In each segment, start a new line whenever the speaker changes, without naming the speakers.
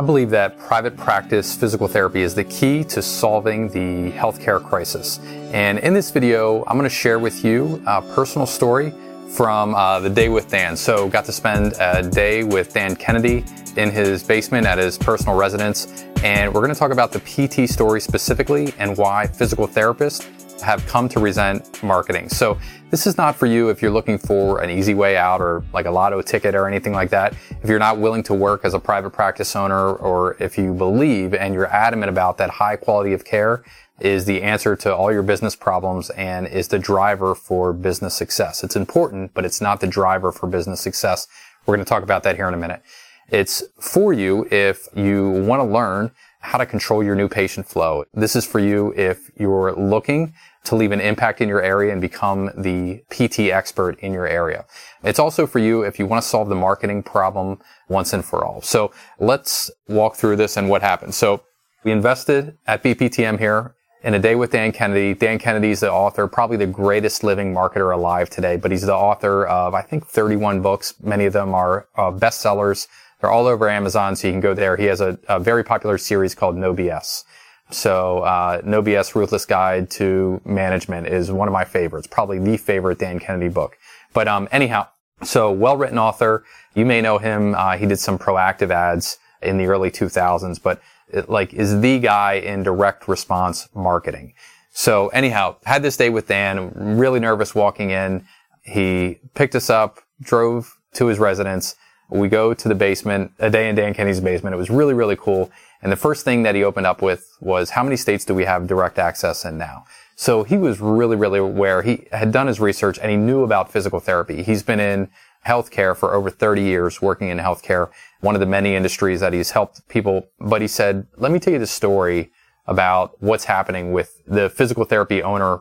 I believe that private practice physical therapy is the key to solving the healthcare crisis. And in this video, I'm going to share with you a personal story from uh, the day with Dan. So, got to spend a day with Dan Kennedy in his basement at his personal residence. And we're going to talk about the PT story specifically and why physical therapists have come to resent marketing. So this is not for you if you're looking for an easy way out or like a lotto ticket or anything like that. If you're not willing to work as a private practice owner or if you believe and you're adamant about that high quality of care is the answer to all your business problems and is the driver for business success. It's important, but it's not the driver for business success. We're going to talk about that here in a minute. It's for you if you want to learn how to control your new patient flow. This is for you if you're looking to leave an impact in your area and become the PT expert in your area. It's also for you if you want to solve the marketing problem once and for all. So let's walk through this and what happened. So we invested at BPTM here in a day with Dan Kennedy. Dan Kennedy is the author, probably the greatest living marketer alive today, but he's the author of, I think, 31 books. Many of them are uh, bestsellers. They're all over Amazon, so you can go there. He has a, a very popular series called No BS. So, uh, No BS Ruthless Guide to Management is one of my favorites, probably the favorite Dan Kennedy book. But, um, anyhow, so well-written author. You may know him. Uh, he did some proactive ads in the early 2000s, but it, like is the guy in direct response marketing. So anyhow, had this day with Dan, really nervous walking in. He picked us up, drove to his residence. We go to the basement, a day in Dan Kennedy's basement. It was really, really cool. And the first thing that he opened up with was how many states do we have direct access in now? So he was really, really aware. He had done his research and he knew about physical therapy. He's been in healthcare for over 30 years, working in healthcare, one of the many industries that he's helped people. But he said, let me tell you the story about what's happening with the physical therapy owner.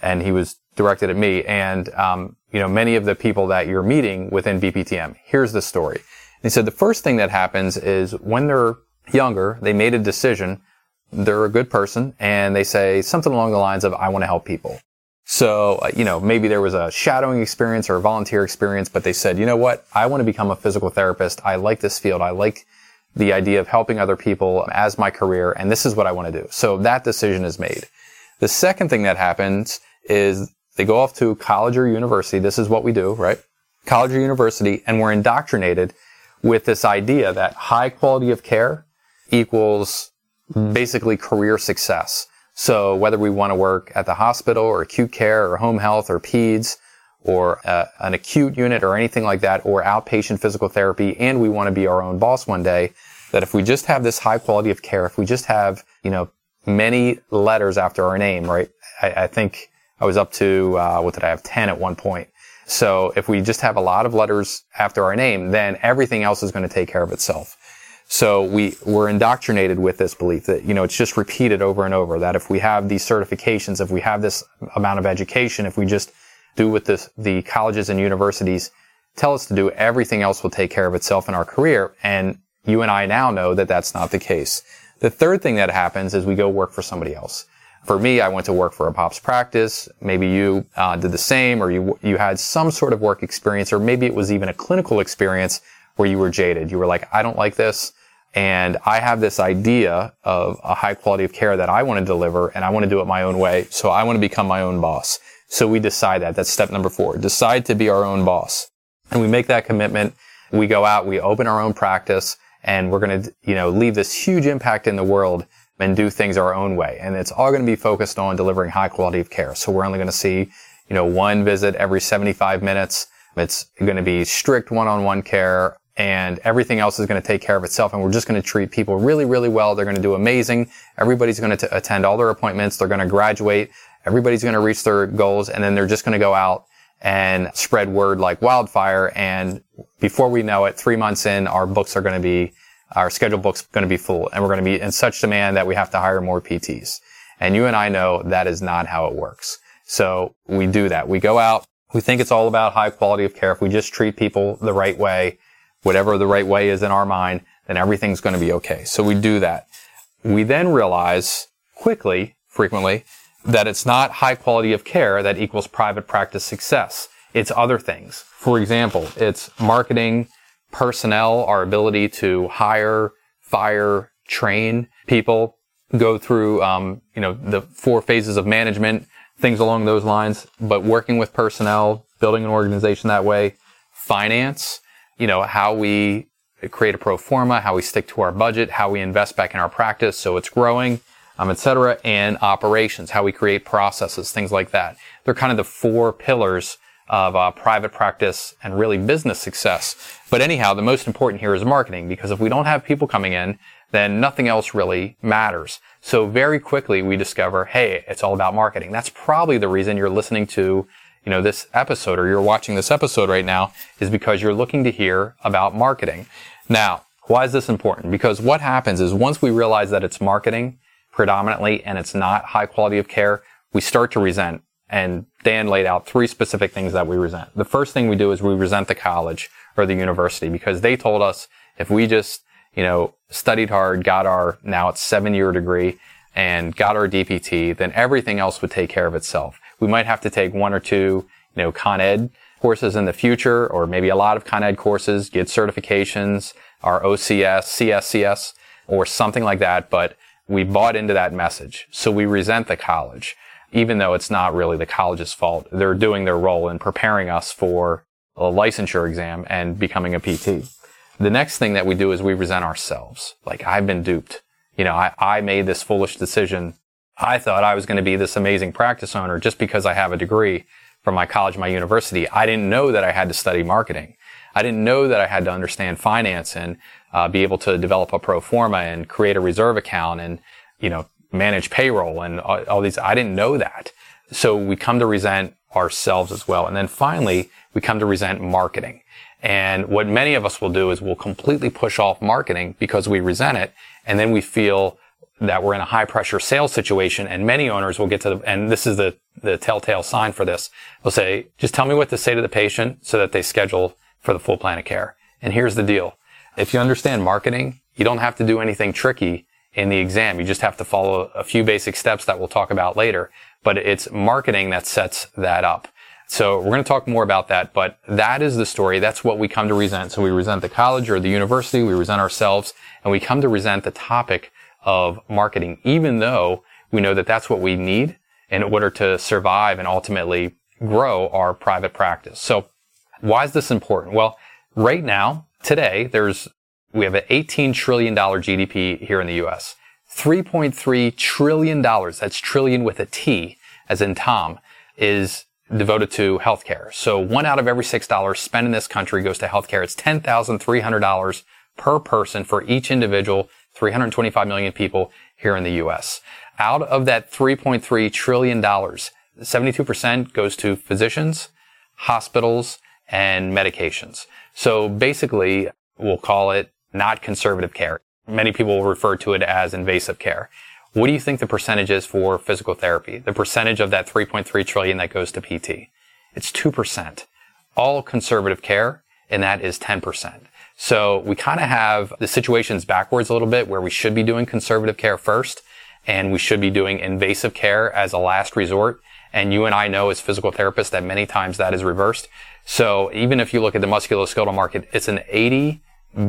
And he was directed at me and, um, you know, many of the people that you're meeting within BPTM. Here's the story. And he said the first thing that happens is when they're younger, they made a decision. They're a good person and they say something along the lines of, I want to help people. So, uh, you know, maybe there was a shadowing experience or a volunteer experience, but they said, you know what? I want to become a physical therapist. I like this field. I like the idea of helping other people as my career. And this is what I want to do. So that decision is made. The second thing that happens is they go off to college or university. This is what we do, right? College or university. And we're indoctrinated with this idea that high quality of care equals basically career success. So whether we want to work at the hospital or acute care or home health or peds or uh, an acute unit or anything like that or outpatient physical therapy and we want to be our own boss one day, that if we just have this high quality of care, if we just have, you know, many letters after our name, right? I, I think I was up to, uh, what did I have? 10 at one point. So if we just have a lot of letters after our name, then everything else is going to take care of itself. So we, we're indoctrinated with this belief that, you know, it's just repeated over and over that if we have these certifications, if we have this amount of education, if we just do what this, the colleges and universities tell us to do, everything else will take care of itself in our career. And you and I now know that that's not the case. The third thing that happens is we go work for somebody else. For me, I went to work for a pops practice. Maybe you uh, did the same, or you you had some sort of work experience, or maybe it was even a clinical experience where you were jaded. You were like, I don't like this. And I have this idea of a high quality of care that I want to deliver and I want to do it my own way. So I want to become my own boss. So we decide that. That's step number four. Decide to be our own boss. And we make that commitment. We go out, we open our own practice and we're going to, you know, leave this huge impact in the world and do things our own way. And it's all going to be focused on delivering high quality of care. So we're only going to see, you know, one visit every 75 minutes. It's going to be strict one-on-one care and everything else is going to take care of itself. And we're just going to treat people really, really well. They're going to do amazing. Everybody's going to attend all their appointments. They're going to graduate. Everybody's going to reach their goals and then they're just going to go out and spread word like wildfire. And before we know it, three months in, our books are going to be, our schedule book's going to be full and we're going to be in such demand that we have to hire more PTs. And you and I know that is not how it works. So we do that. We go out. We think it's all about high quality of care. If we just treat people the right way, whatever the right way is in our mind, then everything's going to be okay. So we do that. We then realize quickly, frequently, that it's not high quality of care that equals private practice success. It's other things. For example, it's marketing, personnel, our ability to hire fire, train people, go through, um, you know, the four phases of management, things along those lines, but working with personnel, building an organization that way, finance, you know, how we create a pro forma, how we stick to our budget, how we invest back in our practice so it's growing, um, et cetera, and operations, how we create processes, things like that. They're kind of the four pillars of uh, private practice and really business success. But anyhow, the most important here is marketing because if we don't have people coming in, then nothing else really matters. So very quickly we discover, hey, it's all about marketing. That's probably the reason you're listening to, you know, this episode or you're watching this episode right now is because you're looking to hear about marketing. Now, why is this important? Because what happens is once we realize that it's marketing predominantly and it's not high quality of care, we start to resent and Dan laid out three specific things that we resent. The first thing we do is we resent the college or the university because they told us if we just, you know, studied hard, got our, now it's seven year degree and got our DPT, then everything else would take care of itself. We might have to take one or two, you know, Con Ed courses in the future or maybe a lot of Con Ed courses, get certifications, our OCS, CSCS, or something like that. But we bought into that message. So we resent the college even though it's not really the college's fault. They're doing their role in preparing us for a licensure exam and becoming a PT. The next thing that we do is we resent ourselves. Like I've been duped. You know, I, I made this foolish decision. I thought I was going to be this amazing practice owner just because I have a degree from my college, my university. I didn't know that I had to study marketing. I didn't know that I had to understand finance and uh, be able to develop a pro forma and create a reserve account and, you know, manage payroll and all these. I didn't know that. So we come to resent ourselves as well. And then finally, we come to resent marketing. And what many of us will do is we'll completely push off marketing because we resent it. And then we feel that we're in a high pressure sales situation. And many owners will get to the, and this is the, the telltale sign for this. They'll say, just tell me what to say to the patient so that they schedule for the full plan of care. And here's the deal. If you understand marketing, you don't have to do anything tricky in the exam. You just have to follow a few basic steps that we'll talk about later, but it's marketing that sets that up. So we're going to talk more about that, but that is the story. That's what we come to resent. So we resent the college or the university. We resent ourselves and we come to resent the topic of marketing, even though we know that that's what we need in order to survive and ultimately grow our private practice. So why is this important? Well, right now, today, there's we have an $18 trillion GDP here in the US. $3.3 trillion, that's trillion with a T, as in Tom, is devoted to healthcare. So one out of every six dollars spent in this country goes to healthcare. It's $10,300 per person for each individual, 325 million people here in the US. Out of that $3.3 trillion, 72% goes to physicians, hospitals, and medications. So basically, we'll call it not conservative care. Many people refer to it as invasive care. What do you think the percentage is for physical therapy? The percentage of that 3.3 trillion that goes to PT? It's 2%. All conservative care, and that is 10%. So we kind of have the situations backwards a little bit where we should be doing conservative care first and we should be doing invasive care as a last resort. And you and I know as physical therapists that many times that is reversed. So even if you look at the musculoskeletal market, it's an 80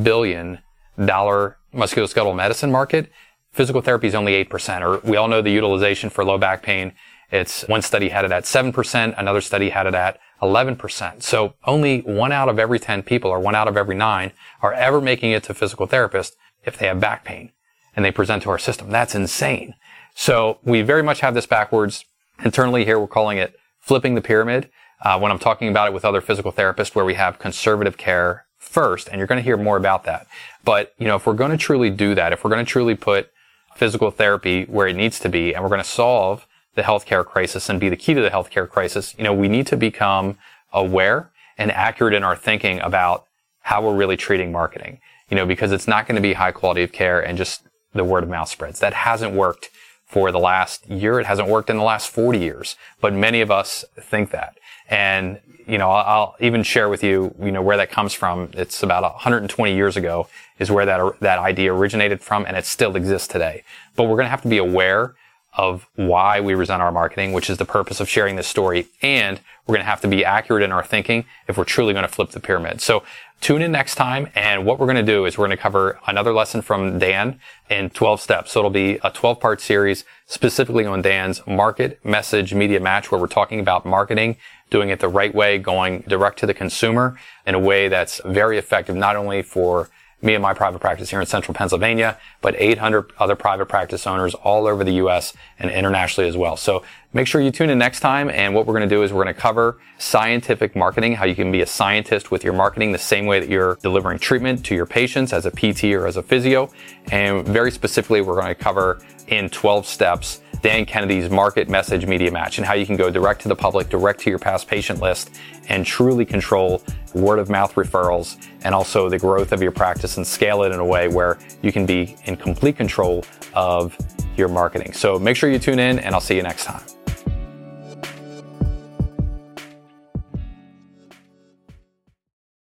billion dollar musculoskeletal medicine market, physical therapy is only 8%. Or we all know the utilization for low back pain. It's one study had it at 7%, another study had it at 11%. So only one out of every 10 people or one out of every nine are ever making it to physical therapist if they have back pain and they present to our system. That's insane. So we very much have this backwards. Internally here, we're calling it flipping the pyramid. Uh, when I'm talking about it with other physical therapists where we have conservative care first, and you're going to hear more about that. But, you know, if we're going to truly do that, if we're going to truly put physical therapy where it needs to be, and we're going to solve the healthcare crisis and be the key to the healthcare crisis, you know, we need to become aware and accurate in our thinking about how we're really treating marketing, you know, because it's not going to be high quality of care and just the word of mouth spreads. That hasn't worked for the last year. It hasn't worked in the last 40 years, but many of us think that. And you know, I'll, even share with you, you know, where that comes from. It's about 120 years ago is where that, that idea originated from and it still exists today. But we're going to have to be aware of why we resent our marketing, which is the purpose of sharing this story. And we're going to have to be accurate in our thinking if we're truly going to flip the pyramid. So tune in next time. And what we're going to do is we're going to cover another lesson from Dan in 12 steps. So it'll be a 12 part series specifically on Dan's market message media match where we're talking about marketing, doing it the right way, going direct to the consumer in a way that's very effective, not only for me and my private practice here in central Pennsylvania, but 800 other private practice owners all over the U.S. and internationally as well. So make sure you tune in next time. And what we're going to do is we're going to cover scientific marketing, how you can be a scientist with your marketing the same way that you're delivering treatment to your patients as a PT or as a physio. And very specifically, we're going to cover in 12 steps Dan Kennedy's market message media match and how you can go direct to the public, direct to your past patient list and truly control word of mouth referrals and also the growth of your practice and scale it in a way where you can be in complete control of your marketing. So make sure you tune in and I'll see you next time.